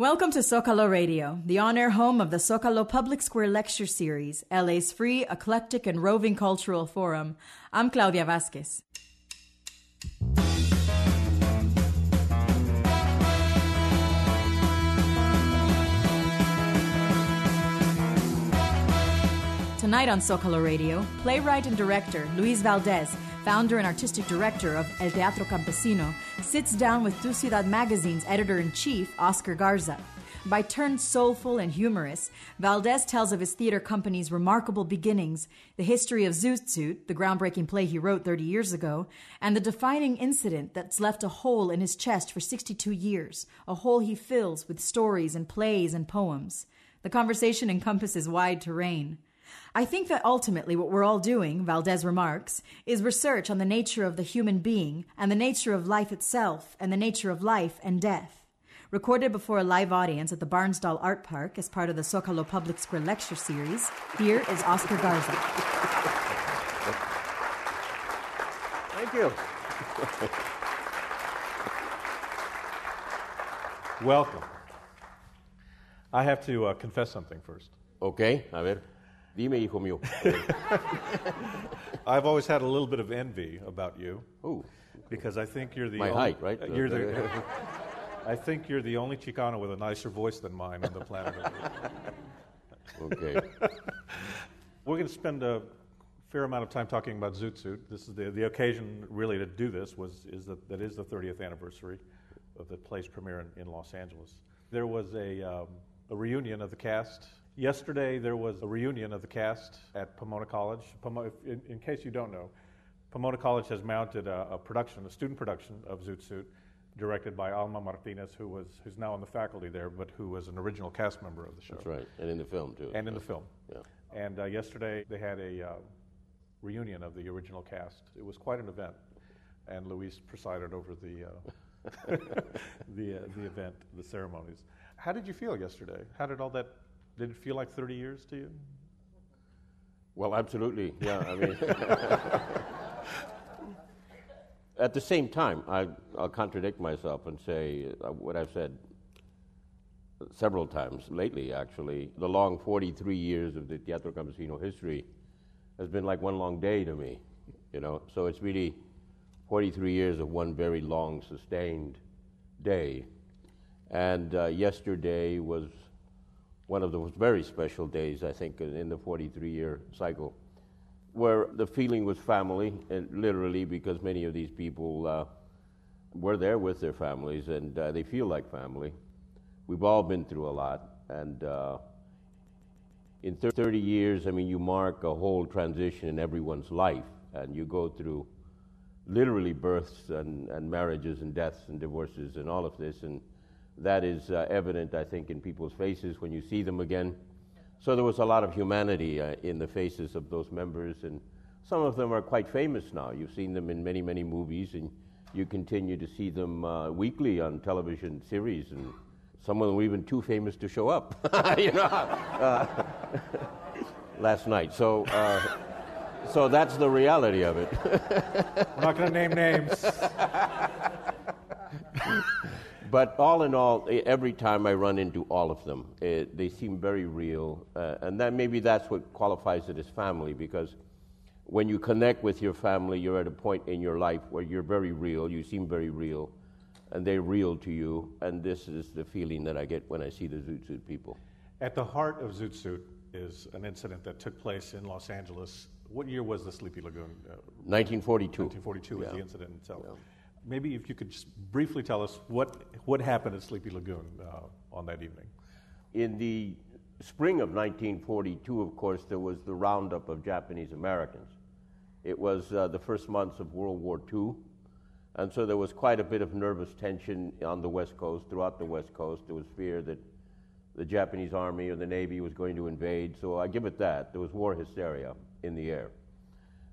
Welcome to Zocalo Radio, the on air home of the Zocalo Public Square Lecture Series, LA's free, eclectic, and roving cultural forum. I'm Claudia Vasquez. Tonight on Zocalo Radio, playwright and director Luis Valdez founder and artistic director of El Teatro Campesino, sits down with Tu Ciudad magazine's editor in chief, Oscar Garza. By turn soulful and humorous, Valdez tells of his theater company's remarkable beginnings, the history of Zoot Suit, the groundbreaking play he wrote 30 years ago, and the defining incident that's left a hole in his chest for 62 years, a hole he fills with stories and plays and poems. The conversation encompasses wide terrain. I think that ultimately what we're all doing, Valdez remarks, is research on the nature of the human being and the nature of life itself and the nature of life and death. Recorded before a live audience at the Barnsdall Art Park as part of the Zocalo Public Square Lecture Series, here is Oscar Garza. Thank you. Welcome. I have to uh, confess something first. Okay, a ver. Dime, hijo mío. I've always had a little bit of envy about you. Ooh. Because I think you're the My only, height, right? You're the, I think you're the only Chicano with a nicer voice than mine on the planet. okay. We're going to spend a fair amount of time talking about Zoot Suit. This is the, the occasion really to do this was is that that is the 30th anniversary of the play's premiere in, in Los Angeles. There was a, um, a reunion of the cast Yesterday, there was a reunion of the cast at Pomona College. Pomona, in, in, case you don't know, Pomona College has mounted a, a, production, a student production of Zoot Suit, directed by Alma Martinez, who was who's now on the faculty there, but who was an original cast member of the show. That's right, and in the film too. And in the film. Yeah. And uh, yesterday they had a uh, reunion of the original cast. It was quite an event, and Luis presided over the uh, the uh, the event, the ceremonies. How did you feel yesterday? How did all that did it feel like 30 years to you? Well, absolutely. Yeah, I mean, at the same time, I, will contradict myself and say uh, what I've said several times lately, actually. The long 43 years of the Teatro Campesino history has been like one long day to me, you know. So it's really 43 years of one very long, sustained day. And uh, yesterday was one of those very special days, I think, in the 43 year cycle, where the feeling was family, and literally because many of these people uh, were there with their families and uh, they feel like family. We've all been through a lot, and uh, in 30 years, I mean, you mark a whole transition in everyone's life, and you go through literally births and, and marriages and deaths and divorces and all of this, and that is uh, evident, I think, in people's faces when you see them again. So there was a lot of humanity uh, in the faces of those members, and some of them are quite famous now. You've seen them in many, many movies, and you continue to see them uh, weekly on television series, and some of them were even too famous to show up, you know, uh, last night. So, uh, so that's the reality of it. I'm not going to name names. But all in all, every time I run into all of them, it, they seem very real. Uh, and that maybe that's what qualifies it as family because when you connect with your family, you're at a point in your life where you're very real, you seem very real, and they're real to you. And this is the feeling that I get when I see the Zoot Suit people. At the heart of Zoot Suit is an incident that took place in Los Angeles. What year was the Sleepy Lagoon? Uh, 1942. 1942 was yeah. the incident itself. Yeah. Maybe if you could just briefly tell us what, what happened at Sleepy Lagoon uh, on that evening. In the spring of 1942, of course, there was the roundup of Japanese Americans. It was uh, the first months of World War II, and so there was quite a bit of nervous tension on the West Coast, throughout the West Coast. There was fear that the Japanese Army or the Navy was going to invade, so I give it that. There was war hysteria in the air.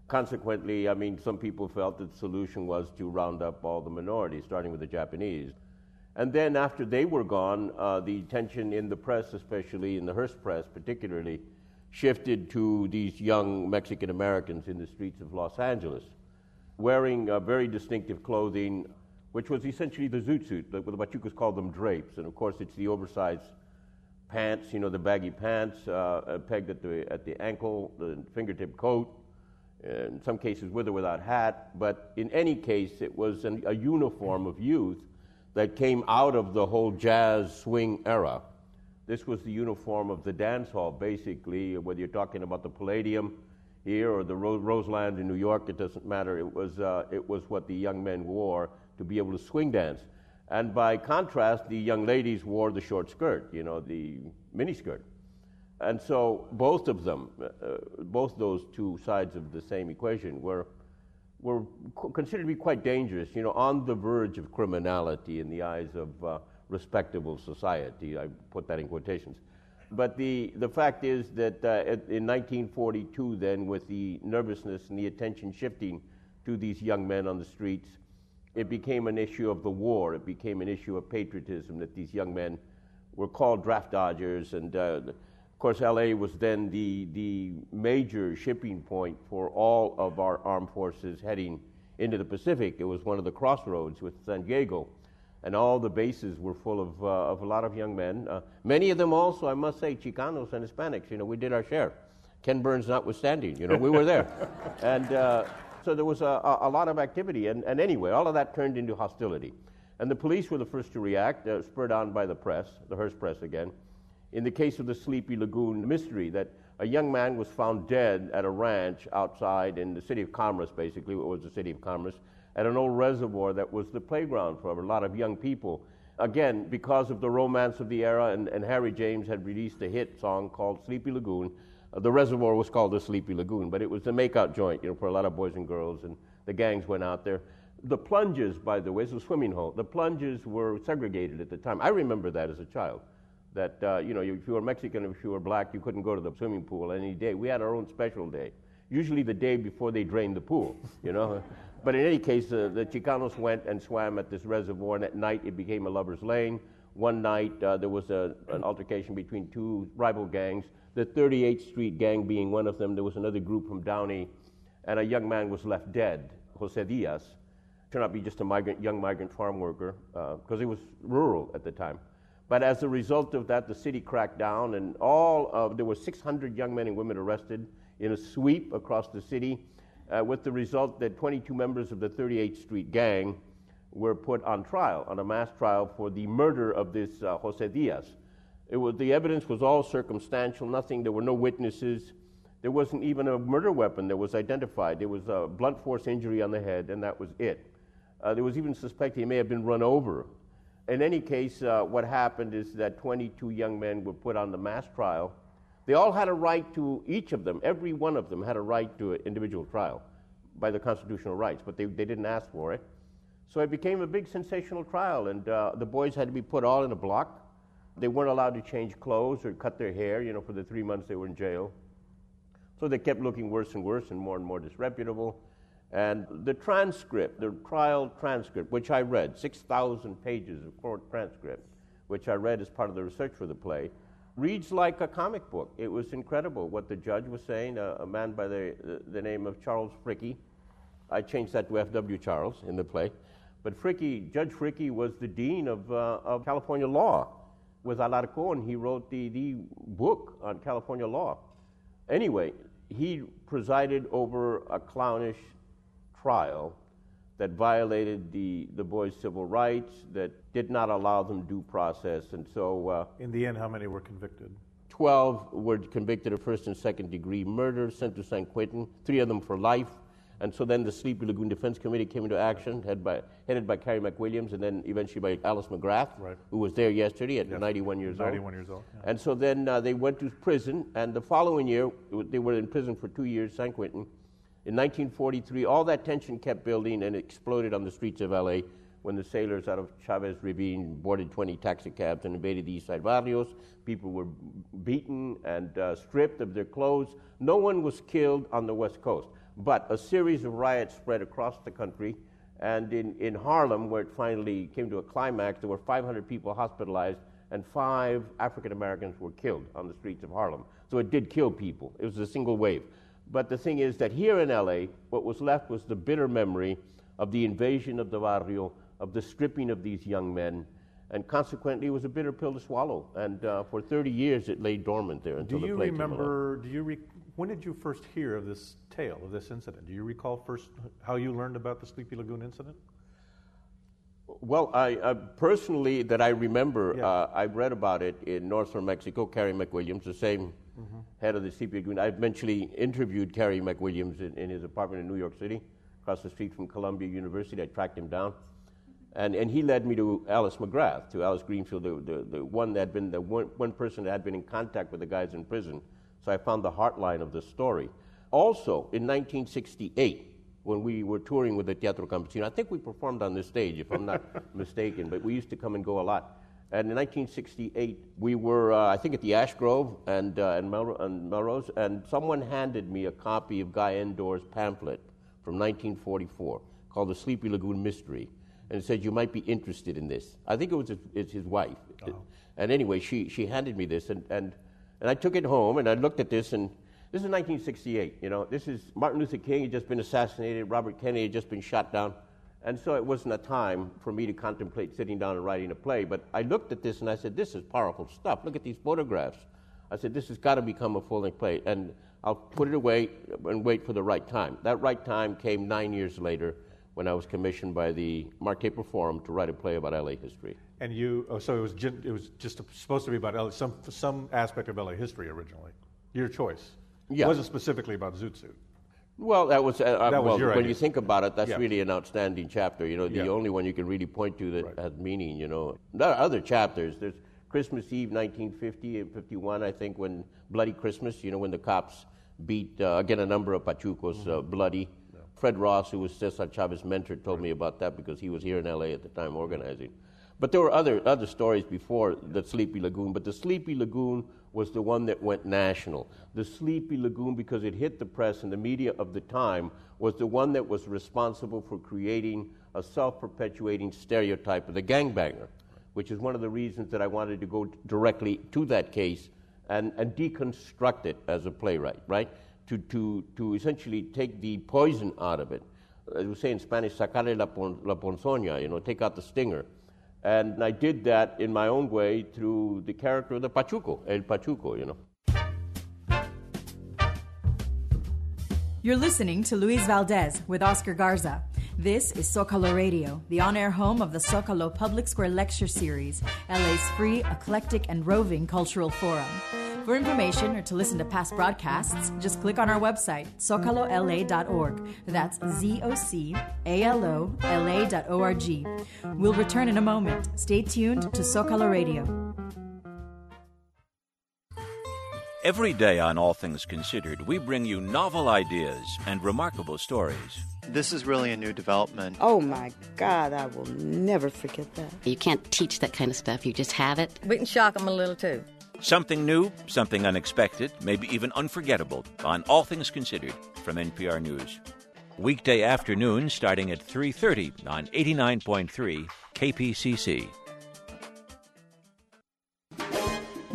Consequently, I mean, some people felt that the solution was to round up all the minorities, starting with the Japanese. And then after they were gone, uh, the tension in the press, especially in the Hearst press particularly, shifted to these young Mexican Americans in the streets of Los Angeles, wearing uh, very distinctive clothing, which was essentially the zoot suit. The, the Pachucos called them drapes. And of course, it's the oversized pants, you know, the baggy pants, uh, pegged at the, at the ankle, the fingertip coat, in some cases with or without hat. But in any case, it was an, a uniform of youth that came out of the whole jazz swing era. This was the uniform of the dance hall, basically, whether you're talking about the Palladium here or the Ro- Roseland in New York, it doesn't matter. It was, uh, it was what the young men wore to be able to swing dance. And by contrast, the young ladies wore the short skirt, you know, the mini skirt. And so both of them, uh, both those two sides of the same equation, were, were considered to be quite dangerous, you know, on the verge of criminality in the eyes of uh, respectable society. I put that in quotations. But the, the fact is that uh, in 1942, then, with the nervousness and the attention shifting to these young men on the streets, it became an issue of the war. It became an issue of patriotism that these young men were called draft dodgers. And uh, of course, LA was then the, the major shipping point for all of our armed forces heading into the Pacific. It was one of the crossroads with San Diego. And all the bases were full of, uh, of a lot of young men. Uh, many of them also, I must say, Chicanos and Hispanics. You know, we did our share. Ken Burns notwithstanding, you know, we were there. and uh, so there was a, a, lot of activity. And, and, anyway, all of that turned into hostility. And the police were the first to react, uh, spurred on by the press, the Hearst press again. In the case of the Sleepy Lagoon mystery, that a young man was found dead at a ranch outside in the city of Commerce, basically, it was the city of Commerce, at an old reservoir that was the playground for a lot of young people. Again, because of the romance of the era, and, and Harry James had released a hit song called Sleepy Lagoon, uh, the reservoir was called the Sleepy Lagoon, but it was a makeout joint, you know, for a lot of boys and girls, and the gangs went out there. The plunges, by the way, it's a swimming hole. The plunges were segregated at the time. I remember that as a child. That uh, you know, if you were Mexican, if you were black, you couldn't go to the swimming pool any day. We had our own special day, usually the day before they drained the pool. You know, but in any case, uh, the Chicanos went and swam at this reservoir, and at night it became a lover's lane. One night uh, there was a, an altercation between two rival gangs the 38th Street gang being one of them. There was another group from Downey, and a young man was left dead, Jose Diaz. Turned out to be just a migrant, young migrant farm worker, because uh, he was rural at the time. But as a result of that, the city cracked down, and all of there were 600 young men and women arrested in a sweep across the city, uh, with the result that 22 members of the 38th Street gang were put on trial, on a mass trial for the murder of this uh, Jose Diaz. It was, the evidence was all circumstantial, nothing, there were no witnesses. There wasn't even a murder weapon that was identified. There was a blunt force injury on the head, and that was it. Uh, there was even suspected he may have been run over. In any case, uh, what happened is that 22 young men were put on the mass trial. They all had a right to, each of them, every one of them had a right to an individual trial by the constitutional rights, but they, they didn't ask for it. So it became a big sensational trial, and uh, the boys had to be put all in a block. They weren't allowed to change clothes or cut their hair, you know, for the three months they were in jail. So they kept looking worse and worse and more and more disreputable. And the transcript, the trial transcript, which I read, 6,000 pages of court transcript, which I read as part of the research for the play, reads like a comic book. It was incredible what the judge was saying, a, a man by the, the, the, name of Charles Fricke. I changed that to F.W. Charles in the play. But Fricke, Judge Fricke was the dean of, uh, of California law with Alarcón. He wrote the, the book on California law. Anyway, he presided over a clownish trial that violated the, the boys' civil rights, that did not allow them due process. And so. Uh, In the end, how many were convicted? 12 were convicted of first and second degree murder, sent to San Quentin, three of them for life. And so then the Sleepy Lagoon Defense Committee came into action, headed by, headed by Carey McWilliams and then eventually by Alice McGrath, right. who was there yesterday at yes. 91 years 91 old. years old. Yeah. And so then uh, they went to prison, and the following year, they were in prison for two years, San Quentin. In 1943, all that tension kept building and exploded on the streets of LA when the sailors out of Chavez Ravine boarded 20 taxicabs and invaded the east side barrios. People were beaten and uh, stripped of their clothes. No one was killed on the West Coast. But a series of riots spread across the country, and in, in Harlem, where it finally came to a climax, there were 500 people hospitalized, and five African Americans were killed on the streets of Harlem. So it did kill people. It was a single wave. But the thing is that here in LA, what was left was the bitter memory of the invasion of the barrio of the stripping of these young men. And consequently, it was a bitter pill to swallow. And uh, for 30 years, it lay dormant there until do the you came remember? Do you re- when did you first hear of this tale of this incident? Do you recall first how you learned about the Sleepy Lagoon incident? Well, I, uh, personally, that I remember, Yeah. uh, I read about it in northern Mexico. Carey McWilliams, the same Mm-hmm. head of the Sleepy Lagoon. I eventually interviewed Carey McWilliams in, in his apartment in New York City, across the street from Columbia University. I tracked him down, and, and he led me to Alice McGrath, to Alice Greenfield, the, the, the one that had been the one, one person that had been in contact with the guys in prison. So I found the heartline of the story. Also, in 1968, when we were touring with the Teatro Campesino. I think we performed on this stage, if I'm not mistaken, but we used to come and go a lot. And in 1968, we were, uh, I think, at the Ash Grove and, uh, and, Melro- and Melrose, and someone handed me a copy of Guy Endore's pamphlet from 1944 called The Sleepy Lagoon Mystery. And it said, You might be interested in this. I think it was his, it's his wife. And anyway, she, she handed me this, and, and, and I took it home, and I looked at this, and this is 1968. You know, this is Martin Luther King had just been assassinated, Robert Kennedy had just been shot down, and so it wasn't a time for me to contemplate sitting down and writing a play. But I looked at this and I said, "This is powerful stuff. Look at these photographs." I said, "This has got to become a full-length play," and I'll put it away and wait for the right time. That right time came nine years later when I was commissioned by the Mark Taper Forum to write a play about LA history. And you, oh, so it was, it was just supposed to be about LA, some, some aspect of LA history originally. Your choice. Yeah. It wasn't specifically about Zoot Suit. Well, that was, uh, uh, That was well, when idea. you think about it, that's Yeah. really an outstanding chapter. You know, the Yeah. only one you can really point to that Right. has meaning. You know, there are other chapters. There's Christmas Eve, 1950 and 51, I think, when Bloody Christmas. You know, when the cops beat uh, again a number of Pachucos Mm-hmm. uh, bloody. Fred Ross, who was Cesar Chavez's mentor, told me about that because he was here in L.A. at the time organizing. But there were other other stories before the Sleepy Lagoon. But the Sleepy Lagoon was the one that went national. The Sleepy Lagoon, because it hit the press and the media of the time, was the one that was responsible for creating a self-perpetuating stereotype of the gangbanger, which is one of the reasons that I wanted to go directly to that case and, and deconstruct it as a playwright, right? To, to, to essentially take the poison out of it. As we say in Spanish, sacarle la, pon, la ponzoña, you know, take out the stinger. And I did that in my own way through the character of the Pachuco, El Pachuco, you know. You're listening to Luis Valdez with Oscar Garza. This is Zocalo Radio, the on air home of the Zocalo Public Square Lecture Series, LA's free, eclectic, and roving cultural forum. For information or to listen to past broadcasts, just click on our website, zocalola.org. That's Z O C A L O L A dot O R G. We'll return in a moment. Stay tuned to Zocalo Radio. Every day on All Things Considered, we bring you novel ideas and remarkable stories. This is really a new development. Oh my God, I will never forget that. You can't teach that kind of stuff, you just have it. We can shock them a little too. Something new, something unexpected, maybe even unforgettable on All Things Considered from NPR News. Weekday afternoon starting at 3:30 on 89.3 KPCC.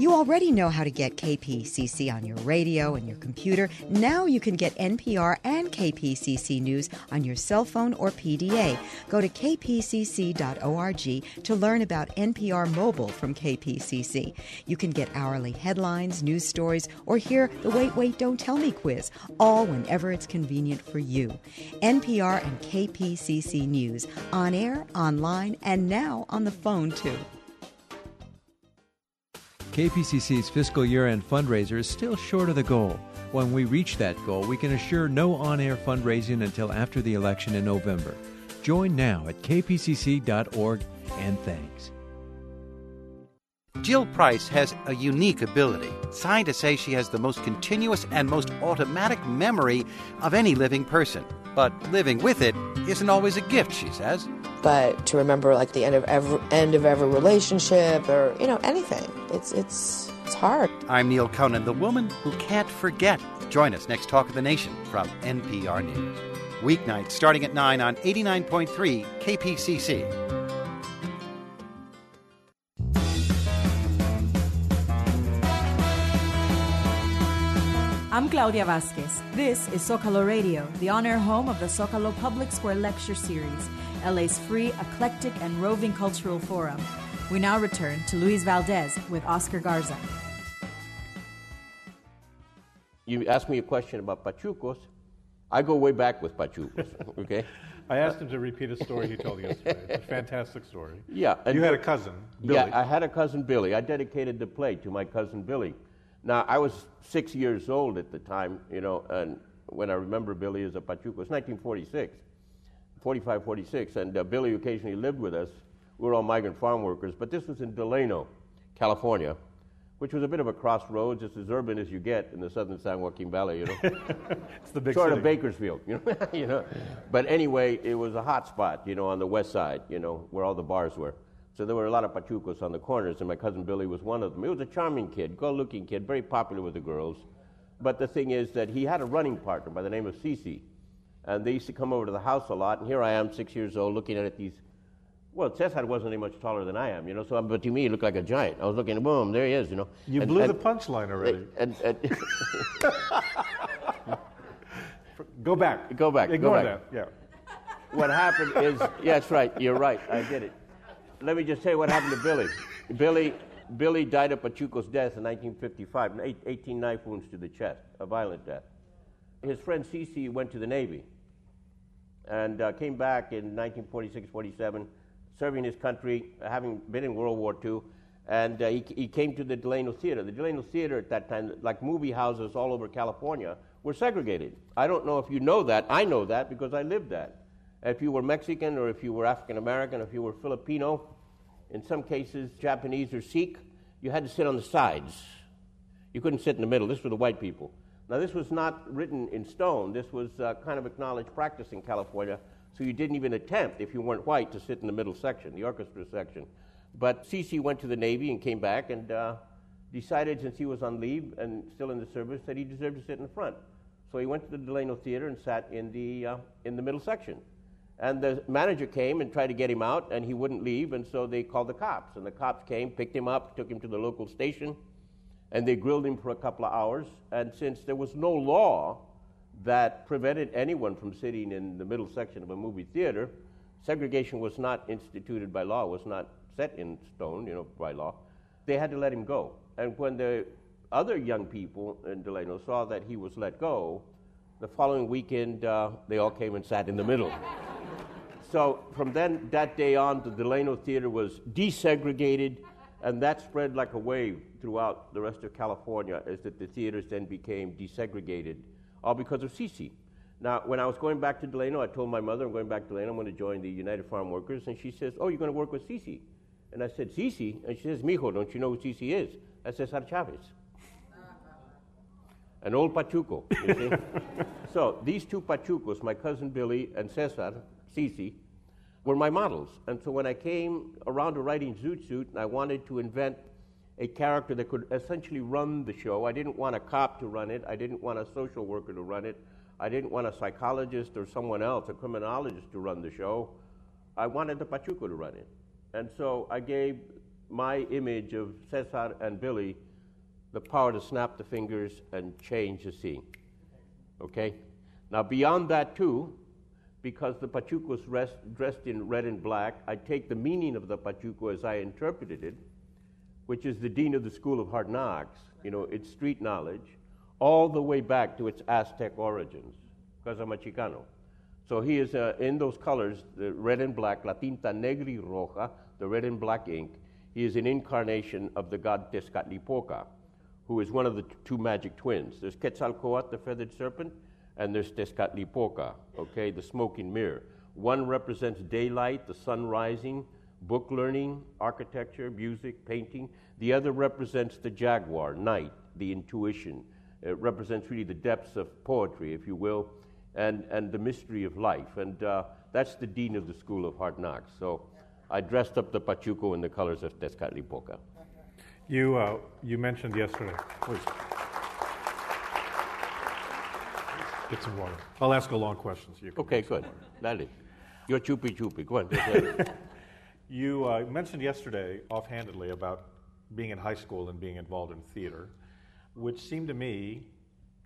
You already know how to get KPCC on your radio and your computer. Now you can get NPR and KPCC news on your cell phone or PDA. Go to kpcc.org to learn about NPR Mobile from KPCC. You can get hourly headlines, news stories, or hear the Wait, Wait, Don't Tell Me quiz, all whenever it's convenient for you. NPR and KPCC News, on air, online, and now on the phone too. KPCC's fiscal year end fundraiser is still short of the goal. When we reach that goal, we can assure no on air fundraising until after the election in November. Join now at kpcc.org and thanks. Jill Price has a unique ability. Scientists say she has the most continuous and most automatic memory of any living person. But living with it isn't always a gift, she says. But to remember like the end of every end of every relationship or you know anything, it's it's it's hard. I'm Neil Conan, the woman who can't forget. Join us next Talk of the Nation from NPR News. Weeknights starting at 9 on 89.3 KPCC. I'm Claudia Vasquez. This is Zocalo Radio, the on air home of the Zocalo Public Square Lecture Series, LA's free, eclectic, and roving cultural forum. We now return to Luis Valdez with Oscar Garza. You asked me a question about Pachucos. I go way back with Pachucos, okay? I asked him to repeat a story he told yesterday. It's a fantastic story. Yeah. and- You had a cousin, Billy. Yeah, I had a cousin Billy. I dedicated the play to my cousin Billy. Now, I was six years old at the time, you know, and when I remember Billy as a Pachuco, it's 1946, 45, 46, and uh, Billy occasionally lived with us. We were all migrant farm workers, but this was in Delano, California, which was a bit of a crossroads. It's as urban as you get in the southern San Joaquin Valley, you know. it's the big Sort city. of Bakersfield, you know. you know. But anyway, it was a hot spot, you know, on the west side, you know, where all the bars were. So there were a lot of pachucos on the corners, and my cousin Billy was one of them. He was a charming kid, good-looking kid, very popular with the girls. But the thing is that he had a running partner by the name of Cece, and they used to come over to the house a lot. And here I am, six years old, looking at these. Well, Cesar wasn't any much taller than I am, you know. So, but to me, he looked like a giant. I was looking, boom, there he is, you know. You And- blew and- the punchline already. And, and, Go back. Go back. Ignore go back. that. Yeah. What happened is, yeah, that's right. You're right. I did it. Let me just say what happened to Billy. Billy, Billy died of Pachuco's death in 1955, 18 knife wounds to the chest, a violent death. His friend Cece went to the Navy and uh, came back in 1946, 47, serving his country, having been in World War II. And uh, he, he came to the Delano Theater. The Delano Theater at that time, like movie houses all over California, were segregated. I don't know if you know that. I know that because I lived that. If you were Mexican or if you were African American, if you were Filipino, in some cases Japanese or Sikh, you had to sit on the sides. You couldn't sit in the middle. This were the white people. Now, this was not written in stone. This was uh, kind of acknowledged practice in California, so you didn't even attempt, if you weren't white, to sit in the middle section, the orchestra section. But Cece went to the Navy and came back and uh, decided, since he was on leave and still in the service, that he deserved to sit in the front. So he went to the Delano Theater and sat in the, uh, in the middle section. And the manager came and tried to get him out, and he wouldn't leave, and so they called the cops. And the cops came, picked him up, took him to the local station, and they grilled him for a couple of hours. And since there was no law that prevented anyone from sitting in the middle section of a movie theater, segregation was not instituted by law, was not set in stone, you know, by law. They had to let him go. And when the other young people in Delano saw that he was let go, the following weekend uh, they all came and sat in the middle. So from then, that day on, the Delano Theater was desegregated, and that spread like a wave throughout the rest of California as that the theaters then became desegregated, all because of Cece. Now, when I was going back to Delano, I told my mother, I'm going back to Delano, I'm going to join the United Farm Workers, and she says, oh, you're going to work with Cece. And I said, Cece? And she says, Mijo, don't you know who Cece is? Said, Cesar Chavez. An old Pachuco, so these two Pachucos, my cousin Billy and Cesar, Cece, were my models. And so when I came around to writing Zoot Suit, and I wanted to invent a character that could essentially run the show. I didn't want a cop to run it. I didn't want a social worker to run it. I didn't want a psychologist or someone else, a criminologist to run the show. I wanted the Pachuco to run it. And so I gave my image of Cesar and Billy the power to snap the fingers and change the scene. Okay? Now, beyond that, too, because the Pachucos dressed in red and black, I take the meaning of the Pachuco as I interpreted it, which is the dean of the School of Hard Knocks, you know, its street knowledge, all the way back to its Aztec origins, because I'm a Chicano. So he is uh, in those colors, the red and black, la tinta negra y roja, the red and black ink. He is an incarnation of the god Tezcatlipoca, who is one of the t- two magic twins. There's Quetzalcoatl, the feathered serpent, and there's Tezcatlipoca, okay, the smoking mirror. One represents daylight, the sun rising, book learning, architecture, music, painting. The other represents the jaguar, night, the intuition. It represents really the depths of poetry, if you will, and, and the mystery of life. And uh, that's the dean of the School of Hard Knocks. So I dressed up the Pachuco in the colors of Tezcatlipoca. You, uh, you mentioned yesterday. Please. Get some water. I'll ask a long question so you can. Okay, good. Dale. You're chupi chupi. Go on. just let it. You uh, mentioned yesterday, offhandedly, about being in high school and being involved in theater, which seemed to me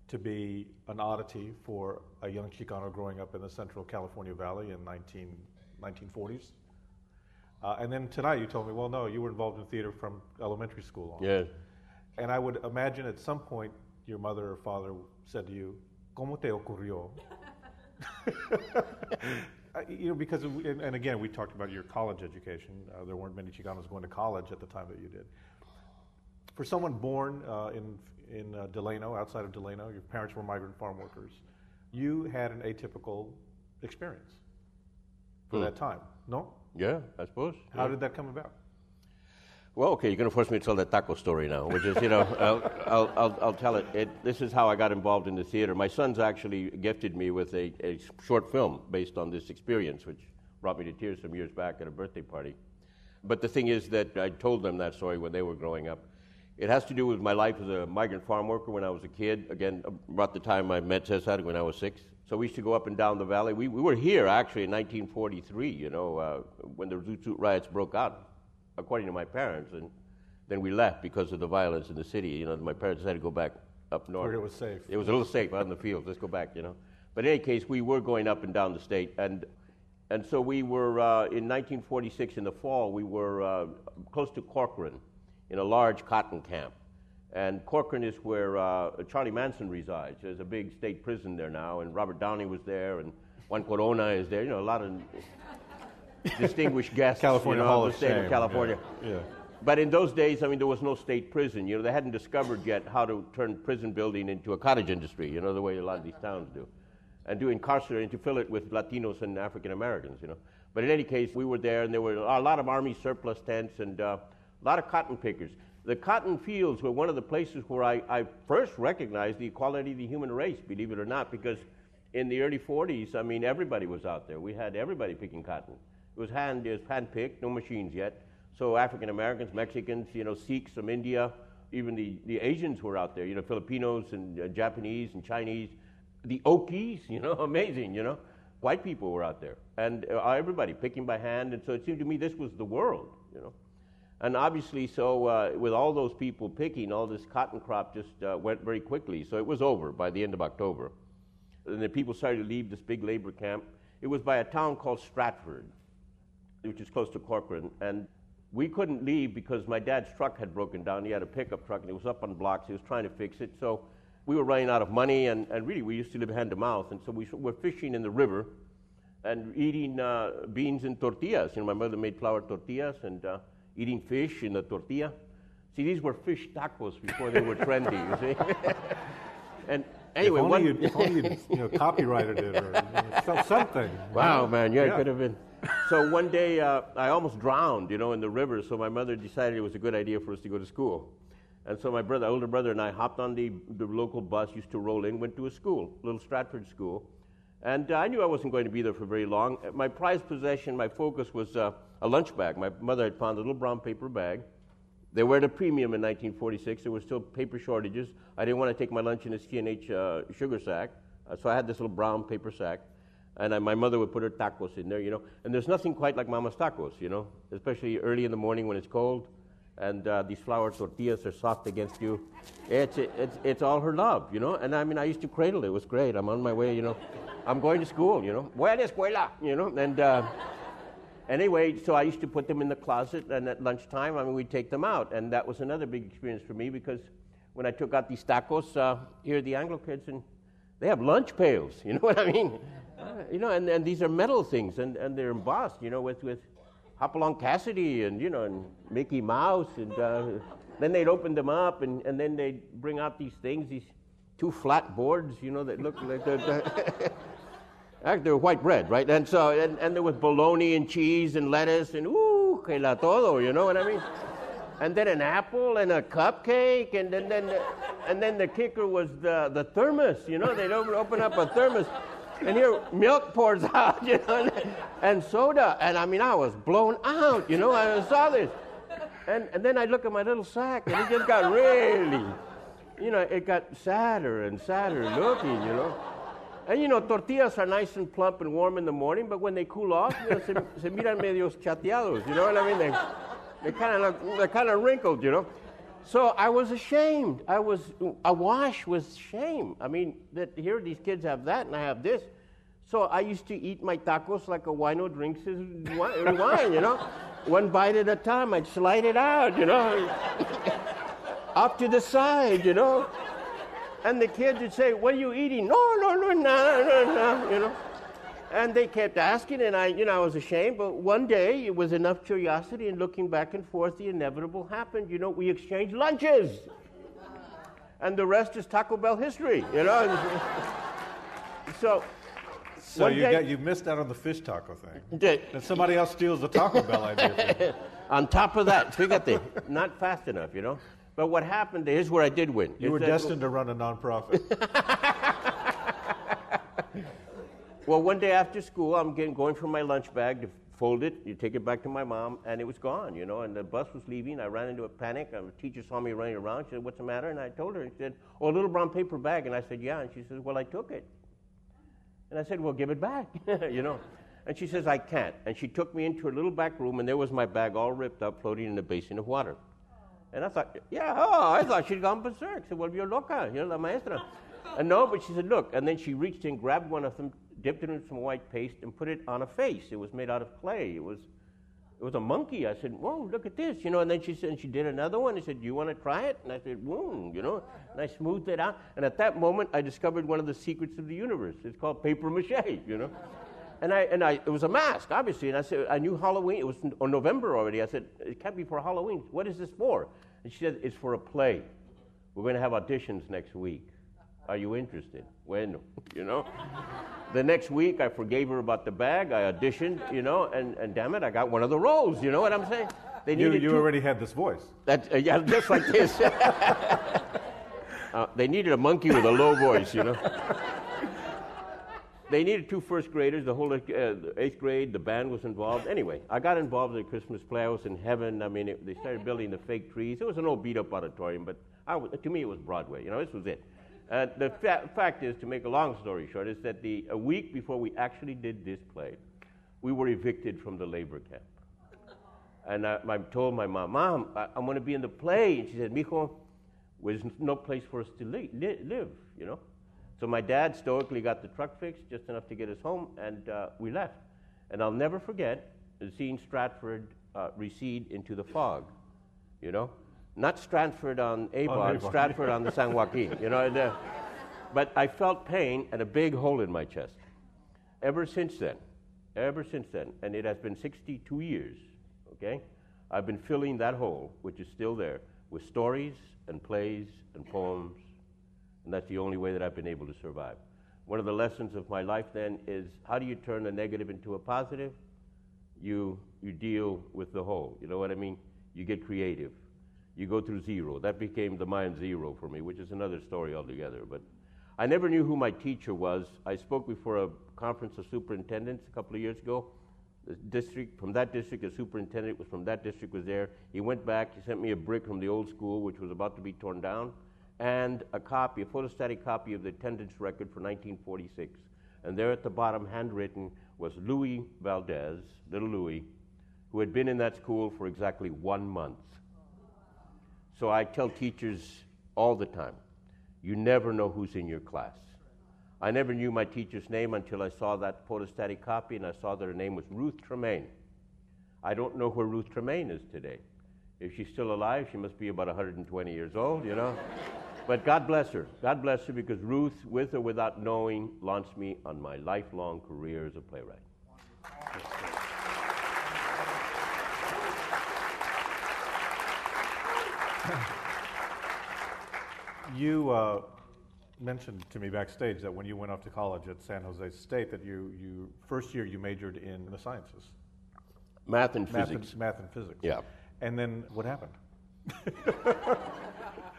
to be an oddity for a young Chicano growing up in the central California Valley in 19, 1940s. Uh, and then tonight you told me, well, no, you were involved in theater from elementary school on. Yeah. And I would imagine at some point your mother or father said to you, ¿Cómo te ocurrió? Uh, you know, because, and, and again, we talked about your college education. Uh, there weren't many Chicanos going to college at the time that you did. For someone born uh, in, in uh, Delano, outside of Delano, your parents were migrant farm workers, you had an atypical experience for Hmm. that time, no? Yeah, I suppose. How yeah. did that come about? Well, okay, you're going to force me to tell that taco story now, which is, you know, I'll, I'll, I'll, I'll tell it. it. This is how I got involved in the theater. My son's actually gifted me with a, a short film based on this experience, which brought me to tears some years back at a birthday party. But the thing is that I told them that story when they were growing up. It has to do with my life as a migrant farm worker when I was a kid. Again, about the time I met Cesar when I was six. So we used to go up and down the valley. We, we were here actually in 1943, you know, uh, when the Zoot Suit riots broke out, according to my parents. And then we left because of the violence in the city. You know, my parents had to go back up north. Where it was safe. It was a little safe out in the fields. Let's go back, you know. But in any case, we were going up and down the state. And, and so we were, uh, in 1946, in the fall, we were uh, close to Corcoran in a large cotton camp. And Corcoran is where uh, Charlie Manson resides. There's a big state prison there now, and Robert Downey was there, and Juan Corona is there. You know, a lot of distinguished guests. California you know, Hall the state Shame, of California. yeah, yeah. But in those days, I mean, there was no state prison. You know, they hadn't discovered yet how to turn prison building into a cottage industry. You know, the way a lot of these towns do, and to incarcerate and to fill it with Latinos and African Americans. You know. But in any case, we were there, and there were a lot of army surplus tents and uh, a lot of cotton pickers. The cotton fields were one of the places where I, I first recognized the equality of the human race, believe it or not, because in the early 40s, I mean, everybody was out there. We had everybody picking cotton. It was hand, it was hand picked, no machines yet. So African Americans, Mexicans, you know, Sikhs from India, even the, the Asians were out there, you know, Filipinos and uh, Japanese and Chinese. The Okies, you know, amazing, you know. White people were out there. And uh, everybody picking by hand. And so it seemed to me this was the world, you know. And obviously, so uh, with all those people picking, all this cotton crop just uh, went very quickly. So it was over by the end of October. And the people started to leave this big labor camp. It was by a town called Stratford, which is close to Corcoran. And we couldn't leave because my dad's truck had broken down. He had a pickup truck and it was up on blocks. He was trying to fix it. So we were running out of money, and, and really we used to live hand to mouth. And so we were fishing in the river and eating uh, beans and tortillas. You know, my mother made flour tortillas and uh, eating fish in the tortilla. See, these were fish tacos before they were trendy, you see. and anyway, if only one, you'd, if only you'd you know, copyrighted it or you know, something. Wow, man, yeah, Yeah. it could have been. So one day, uh, I almost drowned, you know, in the river. So my mother decided it was a good idea for us to go to school. And so my brother, older brother, and I hopped on the, the local bus, used to roll in, went to a school, little Stratford school. And uh, I knew I wasn't going to be there for very long. Uh, My prized possession, my focus was uh, a lunch bag. My mother had found a little brown paper bag. They were at a premium in 1946. There were still paper shortages. I didn't want to take my lunch in a C&H uh, sugar sack, uh, so I had this little brown paper sack. And I, my mother would put her tacos in there, you know. And there's nothing quite like Mama's tacos, you know, especially early in the morning when it's cold and uh, these flour tortillas are soft against you. It's, it's, it's all her love, you know. And I mean, I used to cradle it. It was great. I'm on my way, you know. I'm going to school, you know. Voy a la escuela, you know. And uh, anyway, so I used to put them in the closet, and at lunchtime, I mean, we'd take them out. And that was another big experience for me because when I took out these tacos, uh, here the Anglo kids, and they have lunch pails, you know what I mean? Uh, you know, and, and these are metal things, and, and they're embossed, you know, with, with Hopalong Cassidy and, you know, and Mickey Mouse. And uh, then they'd open them up, and, and then they'd bring out these things, these two flat boards, you know, that look like they're, Actually, they were white bread, right? And so, and, and there was bologna and cheese and lettuce and ooh, que la todo, you know what I mean? And then an apple and a cupcake, and then, then the, and then the kicker was the, the thermos, you know? They'd open, open up a thermos, and here milk pours out, you know, and, and soda. And I mean, I was blown out, you know? I saw this. And, and then I look at my little sack, and it just got really, you know, it got sadder and sadder looking, you know? And you know, tortillas are nice and plump and warm in the morning, but when they cool off, you know, se, se miran medios chateados. You know what I mean? They, they kind of look, they're kind of wrinkled, you know. So I was ashamed. I was awash with shame. I mean, that here these kids have that and I have this. So I used to eat my tacos like a wino drinks his wine, you know, one bite at a time. I'd slide it out, you know, Up to the side, you know. And the kids would say, "What are you eating?" No, no, no, no, no, no, you know. And they kept asking, and I, you know, I was ashamed. But one day, it was enough curiosity, and looking back and forth, the inevitable happened. You know, we exchanged lunches, and the rest is Taco Bell history. You know. so. So you day, got you missed out on the fish taco thing. and somebody else steals the Taco Bell idea. on top of that, fíjate, not fast enough, you know. But what happened? Here's where I did win. You were destined to run a nonprofit. well, one day after school, I'm getting going for my lunch bag to fold it. You take it back to my mom, and it was gone, you know. And the bus was leaving. I ran into a panic. And the teacher saw me running around. She said, "What's the matter?" And I told her. And she said, "Oh, a little brown paper bag." And I said, "Yeah." And she says, "Well, I took it." And I said, Well, give it back, you know. And she says, I can't. And she took me into a little back room, and there was my bag all ripped up, floating in a basin of water. And I thought, Yeah, oh, I thought she'd gone berserk. I said, Well, uh, you're loca, you're la maestra. And no, but she said, Look. And then she reached in, grabbed one of them, dipped it in some white paste, and put it on a face. It was made out of clay. It was. It was a monkey. I said, "Whoa, look at this!" You know. And then she said, and she did another one. She said, "Do you want to try it?" And I said, "Whoa," you know. And I smoothed it out. And at that moment, I discovered one of the secrets of the universe. It's called paper mache. You know. And I and I it was a mask, obviously. And I said, I knew Halloween. It was in November already. I said, "It can't be for Halloween. What is this for?" And she said, "It's for a play. We're going to have auditions next week. Are you interested?" When, you know. The next week, I forgave her about the bag. I auditioned, you know, and, and damn it, I got one of the roles. You know what I'm saying? They you you two, already had this voice. That, uh, yeah, just like this. uh, they needed a monkey with a low voice, you know. they needed two first graders. The whole uh, the eighth grade, the band was involved. Anyway, I got involved in the Christmas play. I was in heaven. I mean, it, they started building the fake trees. It was an old beat-up auditorium, but I, to me, it was Broadway. You know, this was it. Uh, the fa- fact is, to make a long story short, is that the, a week before we actually did this play, we were evicted from the labor camp. And I, I told my mom, Mom, I, am going to be in the play. And she said, Mijo, there's no place for us to li- li- live, you know? So my dad stoically got the truck fixed, just enough to get us home, and uh, we left. And I'll never forget seeing Stratford uh, recede into the fog, you know? Not Stratford on Avon, on Stratford on the San Joaquin. You know, the, but I felt pain and a big hole in my chest. Ever since then, ever since then, and it has been 62 years, okay, I've been filling that hole, which is still there, with stories and plays and poems, and that's the only way that I've been able to survive. One of the lessons of my life then is how do you turn a negative into a positive? You, you deal with the hole. You know what I mean? You get creative you go through zero. That became the mind zero for me, which is another story altogether. But I never knew who my teacher was. I spoke before a conference of superintendents a couple of years ago. The district from that district, the superintendent was from that district was there. He went back. He sent me a brick from the old school, which was about to be torn down, and a copy, a photostatic copy of the attendance record for 1946. And there at the bottom, handwritten, was Louis Valdez, little Louis, who had been in that school for exactly one month. So I tell teachers all the time you never know who's in your class. I never knew my teacher's name until I saw that photostatic copy and I saw that her name was Ruth Tremaine. I don't know where Ruth Tremaine is today. If she's still alive, she must be about 120 years old, you know? but God bless her. God bless her because Ruth, with or without knowing, launched me on my lifelong career as a playwright. you uh, mentioned to me backstage that when you went off to college at San Jose State, that you, you first year you majored in the sciences, math and math physics. And, math and physics. Yeah. And then what happened?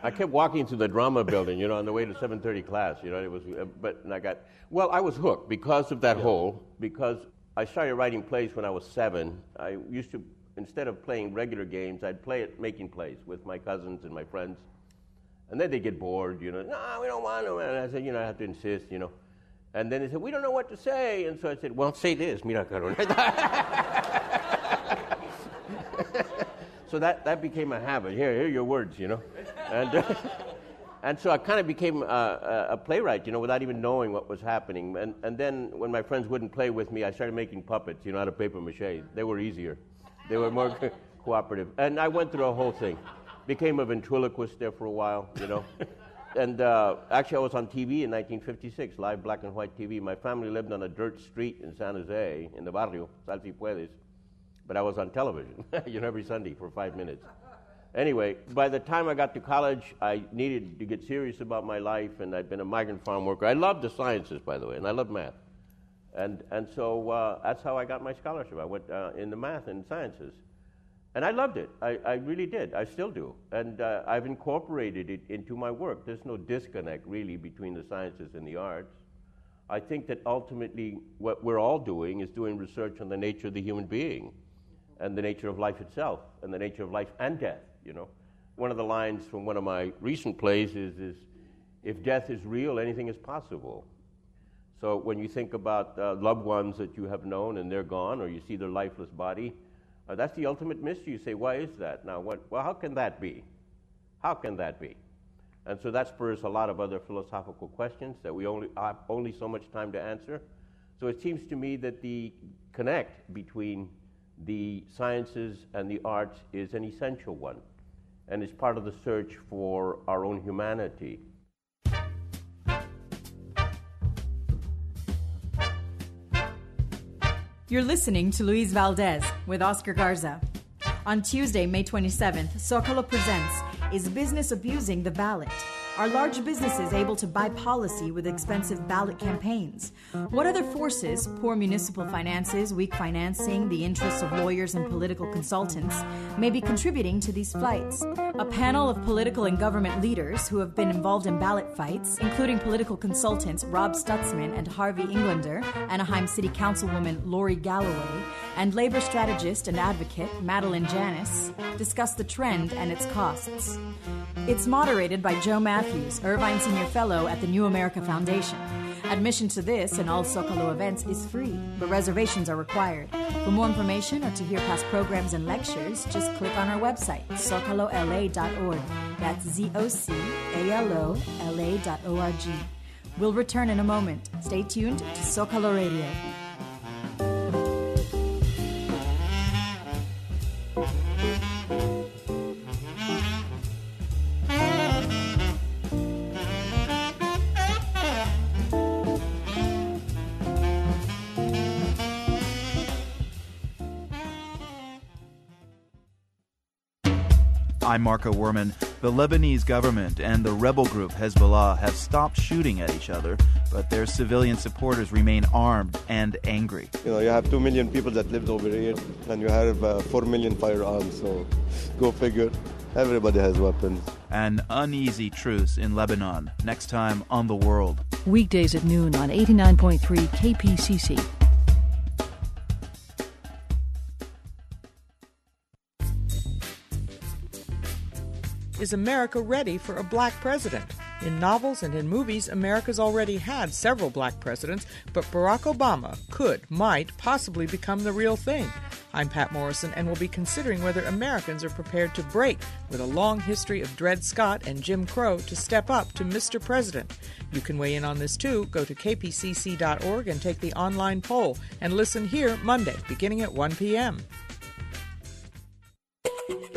I kept walking through the drama building, you know, on the way to 7:30 class. You know, it was, uh, but I got well. I was hooked because of that yeah. hole. Because I started writing plays when I was seven. I used to instead of playing regular games, I'd play it making plays with my cousins and my friends. And then they get bored, you know, no, we don't want to. And I said, you know, I have to insist, you know. And then they said, we don't know what to say. And so I said, well, say this, so that, that became a habit. Here, here are your words, you know. And, uh, and so I kind of became a, a, playwright, you know, without even knowing what was happening. And, and then when my friends wouldn't play with me, I started making puppets, you know, out of paper mache. They were easier. They were more cooperative. And I went through a whole thing. Became a ventriloquist there for a while, you know. and uh, actually, I was on TV in 1956, live black and white TV. My family lived on a dirt street in San Jose, in the barrio, Sal Puedes. But I was on television, you know, every Sunday for five minutes. Anyway, by the time I got to college, I needed to get serious about my life, and I'd been a migrant farm worker. I loved the sciences, by the way, and I loved math. And, and so uh, that's how I got my scholarship. I went uh, in the math and sciences. And I loved it. I, I really did. I still do. And uh, I've incorporated it into my work. There's no disconnect, really, between the sciences and the arts. I think that ultimately what we're all doing is doing research on the nature of the human being and the nature of life itself and the nature of life and death, you know. One of the lines from one of my recent plays is, is if death is real, anything is possible. So when you think about uh, loved ones that you have known and they're gone, or you see their lifeless body, uh, that's the ultimate mystery. You say, why is that? Now, what, well, how can that be? How can that be? And so that spurs a lot of other philosophical questions that we only have only so much time to answer. So it seems to me that the connect between the sciences and the arts is an essential one and is part of the search for our own humanity. You're listening to Luis Valdez with Oscar Garza. On Tuesday, May 27th, Zocalo presents Is Business Abusing the Ballot? Are large businesses able to buy policy with expensive ballot campaigns? What other forces, poor municipal finances, weak financing, the interests of lawyers and political consultants, may be contributing to these flights? A panel of political and government leaders who have been involved in ballot fights, including political consultants Rob Stutzman and Harvey Englander, Anaheim City Councilwoman Lori Galloway, and labor strategist and advocate Madeline Janis, discuss the trend and its costs. It's moderated by Joe Matthews, Irvine Senior Fellow at the New America Foundation. Admission to this and all Zocalo events is free, but reservations are required. For more information or to hear past programs and lectures, just click on our website, zocalola.org. That's Z O C A L O L A dot O R G. We'll return in a moment. Stay tuned to Zocalo Radio. I'm Marco Werman. The Lebanese government and the rebel group Hezbollah have stopped shooting at each other, but their civilian supporters remain armed and angry. You know, you have 2 million people that lived over here, and you have uh, 4 million firearms, so go figure. Everybody has weapons. An uneasy truce in Lebanon. Next time on The World. Weekdays at noon on 89.3 KPCC. Is America ready for a black president? In novels and in movies, America's already had several black presidents, but Barack Obama could, might, possibly become the real thing. I'm Patt Morrison, and we'll be considering whether Americans are prepared to break with a long history of Dred Scott and Jim Crow to step up to Mr. President. You can weigh in on this too. Go to kpcc.org and take the online poll, and listen here Monday, beginning at 1 p.m.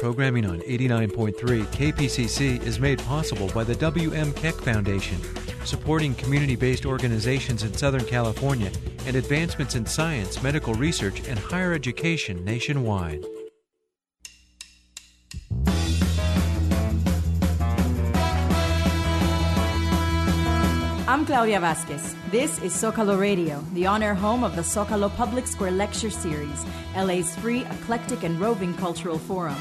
Programming on 89.3 KPCC is made possible by the W.M. Keck Foundation, supporting community based organizations in Southern California and advancements in science, medical research, and higher education nationwide. I'm Claudia Vasquez. This is Zocalo Radio, the on air home of the Zocalo Public Square Lecture Series, LA's free, eclectic, and roving cultural forum.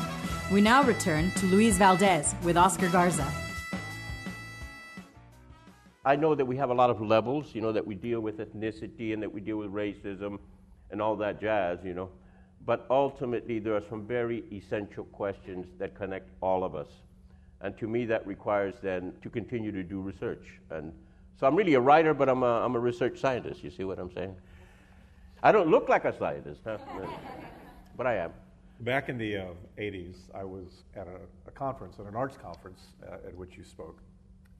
We now return to Luis Valdez with Oscar Garza. I know that we have a lot of levels, you know, that we deal with ethnicity and that we deal with racism and all that jazz, you know. But ultimately, there are some very essential questions that connect all of us. And to me, that requires then to continue to do research. And so I'm really a writer, but I'm a, I'm a research scientist. You see what I'm saying? I don't look like a scientist, huh? but I am. Back in the uh, 80s, I was at a, a, conference, at an arts conference, uh, at which you spoke.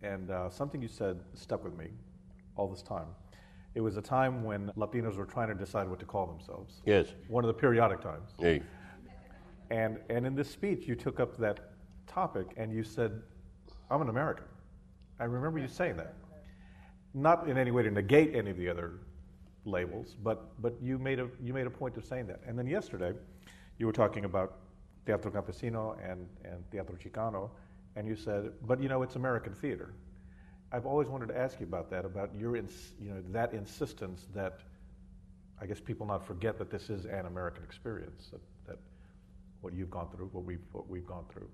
And uh, something you said stuck with me all this time. It was a time when Latinos were trying to decide what to call themselves. Yes. One of the periodic times. Hey. And, and in this speech, you took up that topic and you said, I'm an American. I remember you saying that. Not in any way to negate any of the other labels, but, but you, made a, you made a point of saying that. And then yesterday, you were talking about Teatro Campesino and, and Teatro Chicano, and you said, but you know, it's American theater. I've always wanted to ask you about that, about your, ins- you know, that insistence that I guess people not forget that this is an American experience, that, that what you've gone through, what we've, what we've gone through.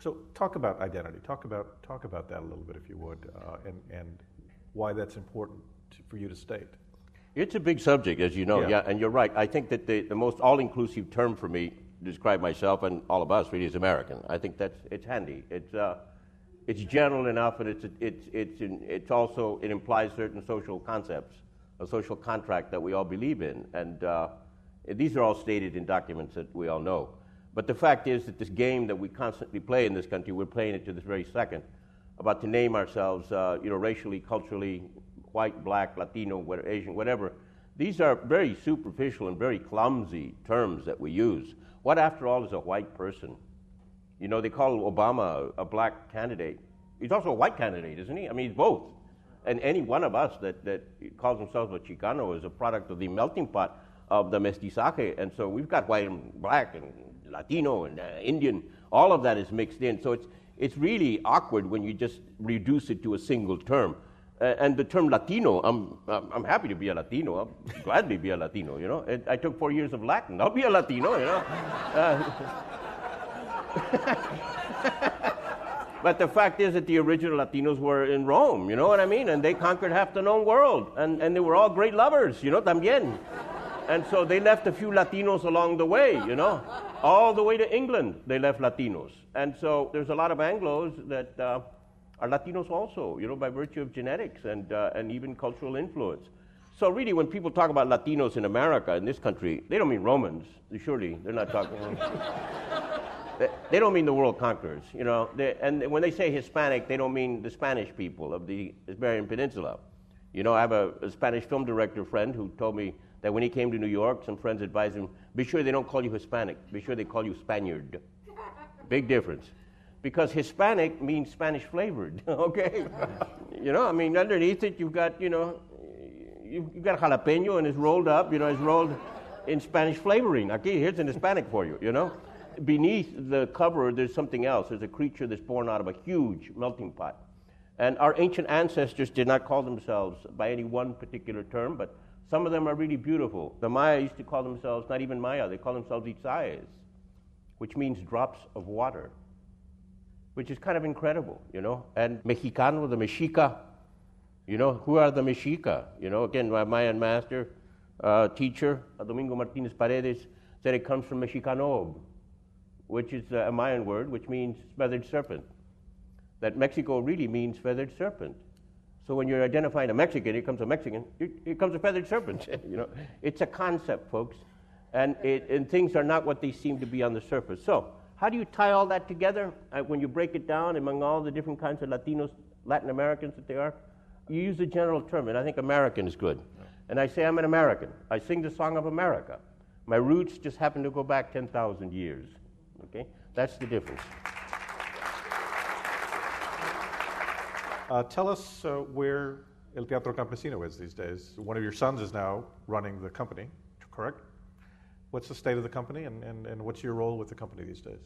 So talk about identity. Talk about, talk about that a little bit, if you would, uh, and, and why that's important to, for you to state. It's a big subject, as you know, yeah, yeah and you're right. I think that the, the most all inclusive term for me to describe myself and all of us really is American. I think that's it's handy. It's, uh, it's general enough, and it's, it's, it's, it's also, it implies certain social concepts, a social contract that we all believe in. And uh, these are all stated in documents that we all know. But the fact is that this game that we constantly play in this country, we're playing it to this very second, about to name ourselves, uh, you know, racially, culturally, white, black, Latino, Asian, whatever. These are very superficial and very clumsy terms that we use. What, after all, is a white person? You know, they call Obama a black candidate. He's also a white candidate, isn't he? I mean, he's both. And any one of us that, that calls himself a Chicano is a product of the melting pot of the mestizaje. And so we've got white and black and Latino and uh, Indian. All of that is mixed in. So it's, it's really awkward when you just reduce it to a single term. And the term Latino, I'm, I'm happy to be a Latino. I'll gladly be a Latino, you know. I took four years of Latin. I'll be a Latino, you know. Uh, but the fact is that the original Latinos were in Rome, you know what I mean? And they conquered half the known world. And, and they were all great lovers, you know, también. And so they left a few Latinos along the way, you know. All the way to England, they left Latinos. And so there's a lot of Anglos that... Uh, are Latinos also, you know, by virtue of genetics and, uh, and even cultural influence. So really, when people talk about Latinos in America, in this country, they don't mean Romans. Surely, they're not talking. they, they, don't mean the world conquerors, you know. They, and when they say Hispanic, they don't mean the Spanish people of the Iberian Peninsula. You know, I have a, a Spanish film director friend who told me that when he came to New York, some friends advised him, be sure they don't call you Hispanic. Be sure they call you Spaniard. Big difference because Hispanic means Spanish flavored, okay? you know, I mean, underneath it, you've got, you know, you've got jalapeno and it's rolled up, you know, it's rolled in Spanish flavoring. Okay, here's an Hispanic for you, you know? Beneath the cover, there's something else. There's a creature that's born out of a huge melting pot. And our ancient ancestors did not call themselves by any one particular term, but some of them are really beautiful. The Maya used to call themselves, not even Maya, they call themselves Itzayes, which means drops of water which is kind of incredible, you know. And Mexicano, the Mexica, you know, who are the Mexica? You know, again, my Mayan master, uh, teacher, Domingo Martinez Paredes, said it comes from Mexicanob, which is a Mayan word which means feathered serpent. That Mexico really means feathered serpent. So when you're identifying a Mexican, it comes a Mexican, it comes a feathered serpent. you know, it's a concept, folks, and, it, and things are not what they seem to be on the surface. So how do you tie all that together uh, when you break it down among all the different kinds of Latinos, Latin Americans that they are? You use a general term, and I think American is good. And I say I'm an American. I sing the song of America. My roots just happen to go back 10,000 years. Okay? That's the difference. Uh, tell us uh, where El Teatro Campesino is these days. One of your sons is now running the company, correct? What's the state of the company, and, and, and what's your role with the company these days?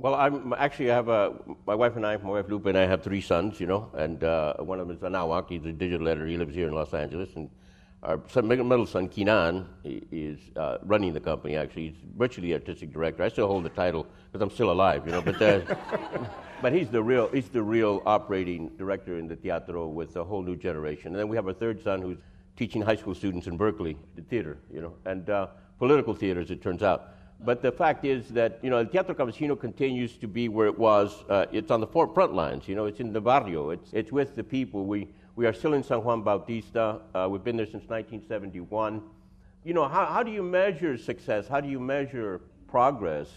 Well, I'm actually I have a my wife and I, my wife Lupe and I have three sons, you know, and uh, one of them is Anahuac. He's a digital editor. He lives here in Los Angeles, and our son, middle son Kinan is uh, running the company. Actually, he's virtually artistic director. I still hold the title because I'm still alive, you know. But uh, but he's the real he's the real operating director in the teatro with a whole new generation. And then we have a third son who's teaching high school students in Berkeley the theater, you know, and uh, political theater, as it turns out. But the fact is that, you know, El Teatro Campesino continues to be where it was. Uh, it's on the front lines, you know, it's in the barrio, it's, it's with the people. We, we are still in San Juan Bautista. Uh, we've been there since 1971. you know, how, how do you measure success? How do you measure progress?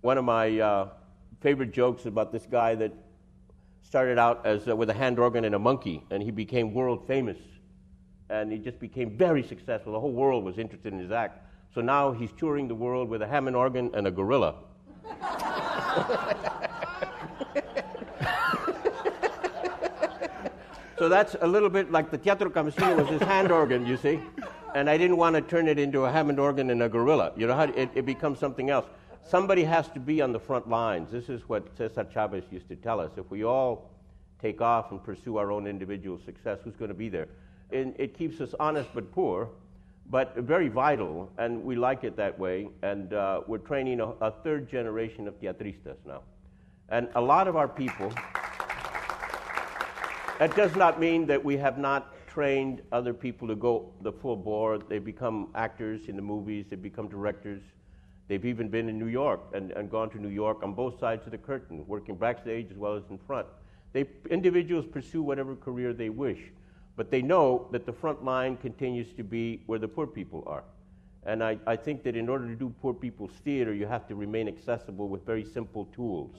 One of my uh, favorite jokes about this guy that started out as uh, with a hand organ and a monkey, and he became world famous, and he just became very successful. The whole world was interested in his act. So now he's touring the world with a Hammond organ and a gorilla. so that's a little bit like the Teatro Campesino was his hand organ, you see and I didn't want to turn it into a Hammond organ and a gorilla. You know how it, it becomes something else. Somebody has to be on the front lines. This is what Cesar Chavez used to tell us. If we all take off and pursue our own individual success, who's going to be there? And it keeps us honest but poor, but very vital, and we like it that way. And uh, we're training a, a third generation of teatristas now. And a lot of our people, that does not mean that we have not trained other people to go the full bore. They become actors in the movies, they become directors. They've even been in New York and, and gone to New York on both sides of the curtain, working backstage as well as in front. They, individuals pursue whatever career they wish, but they know that the front line continues to be where the poor people are. And I, I think that in order to do poor people's theater, you have to remain accessible with very simple tools.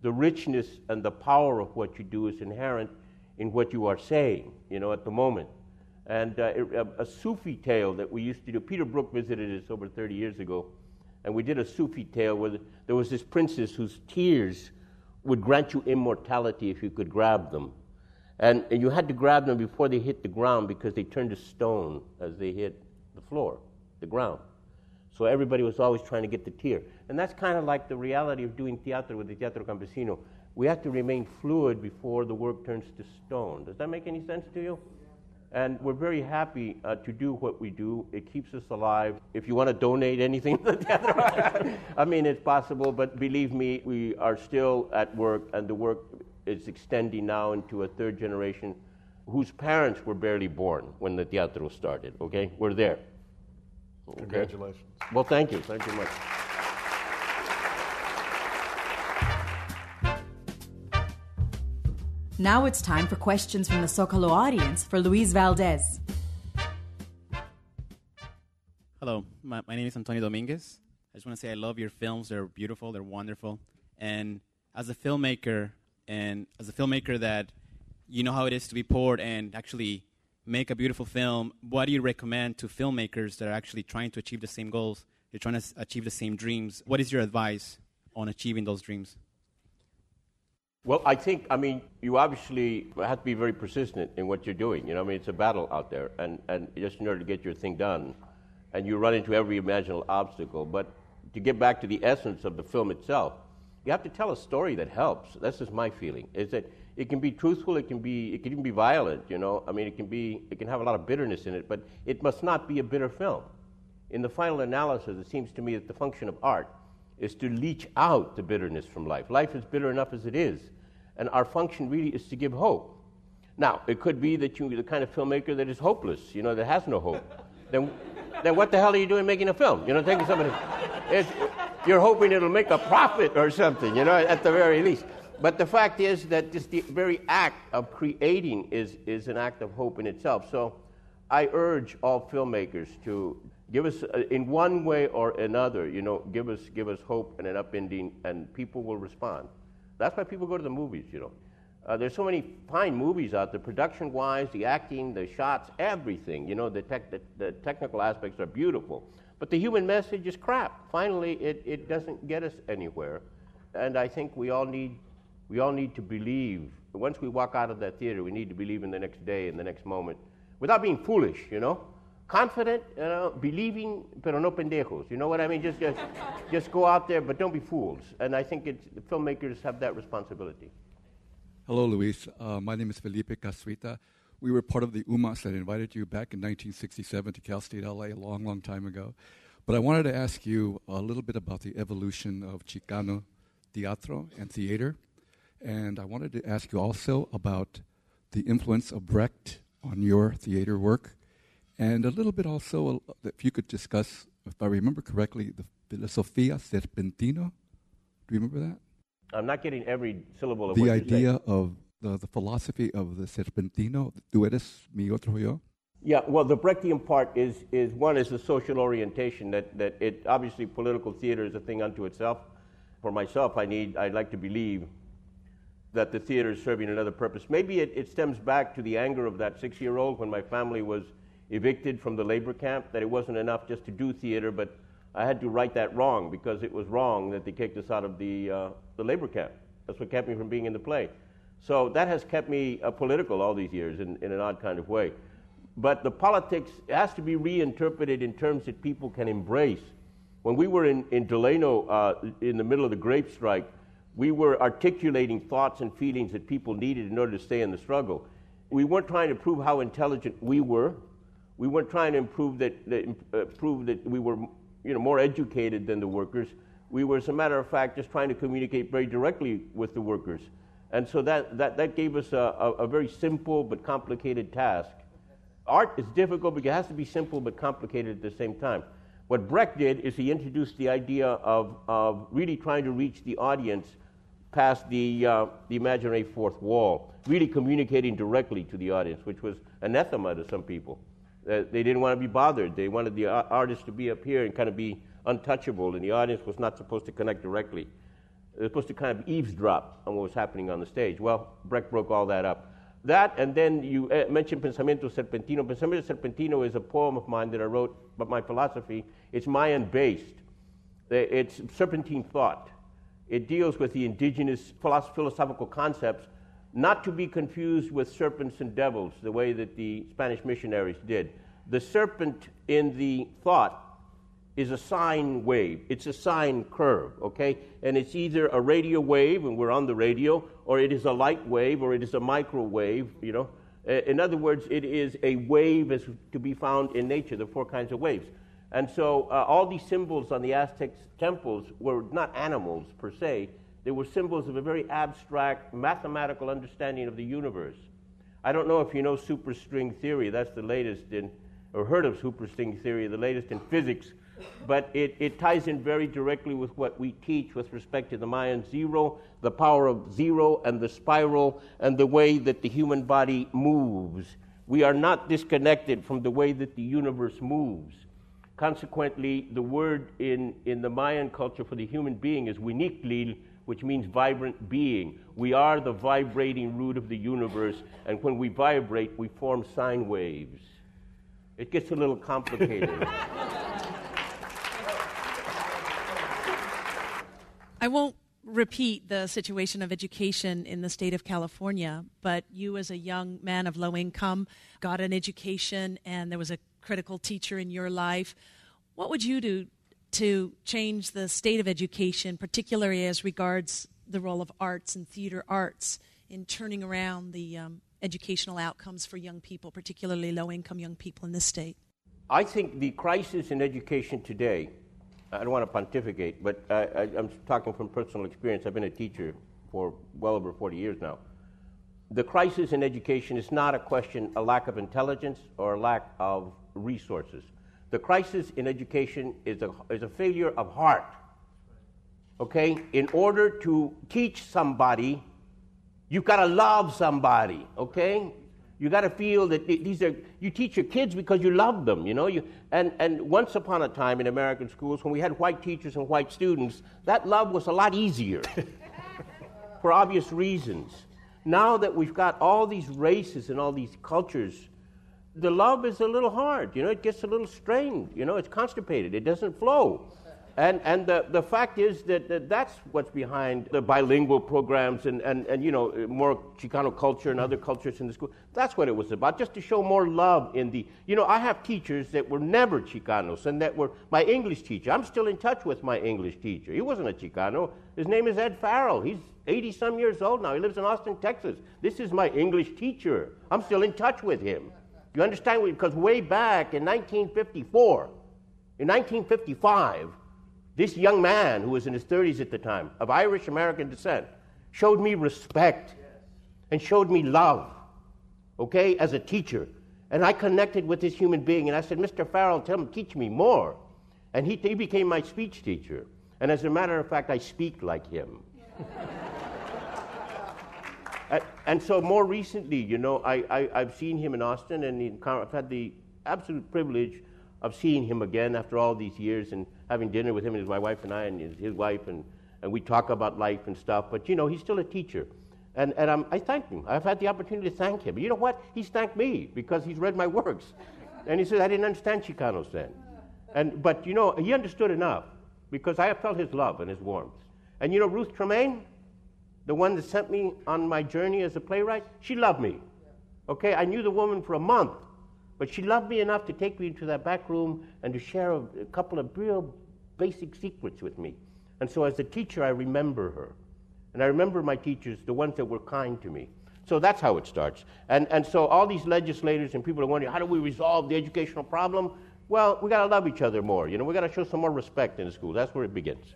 The richness and the power of what you do is inherent in what you are saying, you know, at the moment. And uh, a, a, Sufi tale that we used to do, Peter Brook visited us over 30 years ago, and we did a Sufi tale where there was this princess whose tears would grant you immortality if you could grab them. And, you had to grab them before they hit the ground because they turned to stone as they hit the floor, the ground. So everybody was always trying to get the tear. And that's kind of like the reality of doing theater with the Teatro Campesino we have to remain fluid before the work turns to stone. Does that make any sense to you? And we're very happy uh, to do what we do. It keeps us alive. If you want to donate anything to the theater, I mean, it's possible, but believe me, we are still at work, and the work is extending now into a third generation whose parents were barely born when the teatro started, okay? We're there. Okay? Congratulations. Well, thank you. Thank you much. Now it's time for questions from the Zocalo audience for Luis Valdez. Hello, my, my, name is Antonio Dominguez. I just want to say I love your films. They're beautiful, they're wonderful. And as a filmmaker, and as a filmmaker that you know how it is to be poor and actually make a beautiful film, what do you recommend to filmmakers that are actually trying to achieve the same goals? They're trying to achieve the same dreams. What is your advice on achieving those dreams? Well, I think, I mean, you obviously have to be very persistent in what you're doing. You know, I mean, it's a battle out there, and, and just in order to get your thing done, and you run into every imaginable obstacle. But to get back to the essence of the film itself, you have to tell a story that helps. That's just my feeling. Is that it can be truthful, it can be, it can even be violent. You know, I mean, it can be, it can have a lot of bitterness in it, but it must not be a bitter film. In the final analysis, it seems to me that the function of art is to leach out the bitterness from life. Life is bitter enough as it is and our function really is to give hope. Now, it could be that you're the kind of filmmaker that is hopeless, you know, that has no hope. then, then what the hell are you doing making a film? You know, taking somebody, you're hoping it'll make a profit or something, you know, at the very least. But the fact is that just the very act of creating is, is an act of hope in itself. So I urge all filmmakers to give us, uh, in one way or another, you know, give us, give us hope and an upending, and people will respond. That's why people go to the movies, you know. Uh, there's so many fine movies out there, production wise, the acting, the shots, everything. You know, the, tech, the, the, technical aspects are beautiful. But the human message is crap. Finally, it, it doesn't get us anywhere. And I think we all, need, we all need to believe. Once we walk out of that theater, we need to believe in the next day and the next moment without being foolish, you know confident, you know, believing, pero no pendejos. You know what I mean? Just, just, just go out there, but don't be fools. And I think it's, the filmmakers have that responsibility. Hello, Luis. Uh, my name is Felipe Casuita. We were part of the UMAS that invited you back in 1967 to Cal State LA a long, long time ago. But I wanted to ask you a little bit about the evolution of Chicano teatro and theater. And I wanted to ask you also about the influence of Brecht on your theater work and a little bit also, uh, if you could discuss, if I remember correctly, the Filosofia Serpentino. Do you remember that? I'm not getting every syllable of the what idea of the, the philosophy of the Serpentino, tú eres mi otro yo. Yeah, well, the Brechtian part is, is one is the social orientation that, that it obviously political theater is a thing unto itself. For myself, I need I'd like to believe that the theater is serving another purpose. Maybe it, it stems back to the anger of that six year old when my family was evicted from the labor camp, that it wasn't enough just to do theater, but I had to right that wrong because it was wrong that they kicked us out of the, uh, the labor camp. That's what kept me from being in the play. So that has kept me uh, political all these years in, in an odd kind of way. But the politics has to be reinterpreted in terms that people can embrace. When we were in, in Delano uh, in the middle of the grape strike, we were articulating thoughts and feelings that people needed in order to stay in the struggle. We weren't trying to prove how intelligent we were. We weren't trying to improve that, that uh, prove that we were you know, more educated than the workers. We were, as a matter of fact, just trying to communicate very directly with the workers. And so that, that, that gave us a, a, a very simple but complicated task. Art is difficult because it has to be simple but complicated at the same time. What Brecht did is he introduced the idea of, of really trying to reach the audience past the, uh, the imaginary fourth wall, really communicating directly to the audience, which was anathema to some people. Uh, they didn't want to be bothered. They wanted the artist to be up here and kind of be untouchable, and the audience was not supposed to connect directly. They were supposed to kind of eavesdrop on what was happening on the stage. Well, Brecht broke all that up. That, and then you uh, mentioned Pensamiento Serpentino. Pensamiento Serpentino is a poem of mine that I wrote about my philosophy. It's Mayan based, it's serpentine thought. It deals with the indigenous philosophical concepts, not to be confused with serpents and devils, the way that the Spanish missionaries did. The serpent in the thought is a sine wave. It's a sine curve, okay? And it's either a radio wave, and we're on the radio, or it is a light wave, or it is a microwave, you know? In other words, it is a wave as to be found in nature, the four kinds of waves. And so uh, all these symbols on the Aztec temples were not animals per se, they were symbols of a very abstract mathematical understanding of the universe. I don't know if you know superstring theory, that's the latest in, or heard of superstring theory, the latest in physics but it, it ties in very directly with what we teach with respect to the Mayan zero, the power of zero, and the spiral, and the way that the human body moves. We are not disconnected from the way that the universe moves. Consequently, the word in, in the Mayan culture for the human being is winiklil, which means vibrant being. We are the vibrating root of the universe, and when we vibrate, we form sine waves. It gets a little complicated. I won't repeat the situation of education in the state of California, but you, as a young man of low income, got an education and there was a critical teacher in your life. What would you do to change the state of education, particularly as regards the role of arts and theater arts in turning around the um, educational outcomes for young people, particularly low income young people in this state? I think the crisis in education today I don't want to pontificate, but I, I'm talking from personal experience. I've been a teacher for well over 40 years now. The crisis in education is not a question, a lack of intelligence or a lack of resources. The crisis in education is a, is a failure of heart. Okay? In order to teach somebody, you've got to love somebody. Okay? You got to feel that these are, you teach your kids because you love them, you know. You, and, and once upon a time in American schools, when we had white teachers and white students, that love was a lot easier for obvious reasons. Now that we've got all these races and all these cultures, the love is a little hard, you know, it gets a little strained, you know, it's constipated, it doesn't flow. And, and the, the fact is that, that that's what's behind the bilingual programs and, and, and, you know, more Chicano culture and other cultures in the school. That's what it was about, just to show more love in the, you know, I have teachers that were never Chicanos and that were my English teacher. I'm still in touch with my English teacher. He wasn't a Chicano. His name is Ed Farrell. He's 80 some years old now. He lives in Austin, Texas. This is my English teacher. I'm still in touch with him. You understand? Because way back in 1954, in 1955, this young man, who was in his 30s at the time, of Irish American descent, showed me respect and showed me love, okay, as a teacher. And I connected with this human being, and I said, Mr. Farrell, tell him, teach me more. And he, he became my speech teacher. And as a matter of fact, I speak like him. And, and so more recently, you know, I, I, I've seen him in Austin, and I've had the absolute privilege of seeing him again after all these years and having dinner with him and his, my wife and I and his, his wife, and, and we talk about life and stuff. But, you know, he's still a teacher. And, and I'm, I thank him. I've had the opportunity to thank him. You know what? He's thanked me because he's read my works. And he said, I didn't understand Chicanos then. And, but, you know, he understood enough because I felt his love and his warmth. And, you know, Ruth Tremaine, the one that sent me on my journey as a playwright, she loved me. Okay, I knew the woman for a month, but she loved me enough to take me into that back room and to share a, a couple of real basic secrets with me. And so, as a teacher, I remember her. And I remember my teachers, the ones that were kind to me. So that's how it starts. And, and so all these legislators and people are wondering, how do we resolve the educational problem? Well, we got to love each other more. You know, we got to show some more respect in the school. That's where it begins.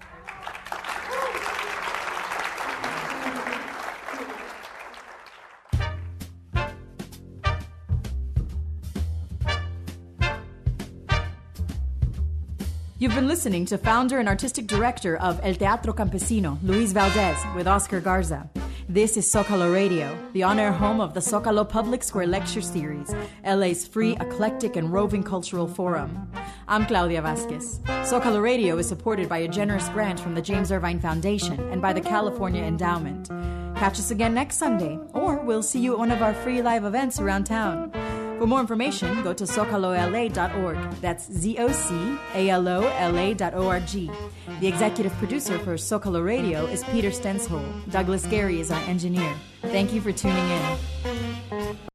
You've been listening to founder and artistic director of El Teatro Campesino, Luis Valdez, with Oscar Garza. This is Zocalo Radio, the on air home of the Zocalo Public Square Lecture Series, LA's free, eclectic, and roving cultural forum. I'm Claudia Vasquez. Zocalo Radio is supported by a generous grant from the James Irvine Foundation and by the California Endowment. Catch us again next Sunday, or we'll see you at one of our free live events around town. For more information, go to zocalola.org. That's Z O C A L O L A.org. The executive producer for Zocalo Radio is Peter Stenshol. Douglas Gary is our engineer. Thank you for tuning in.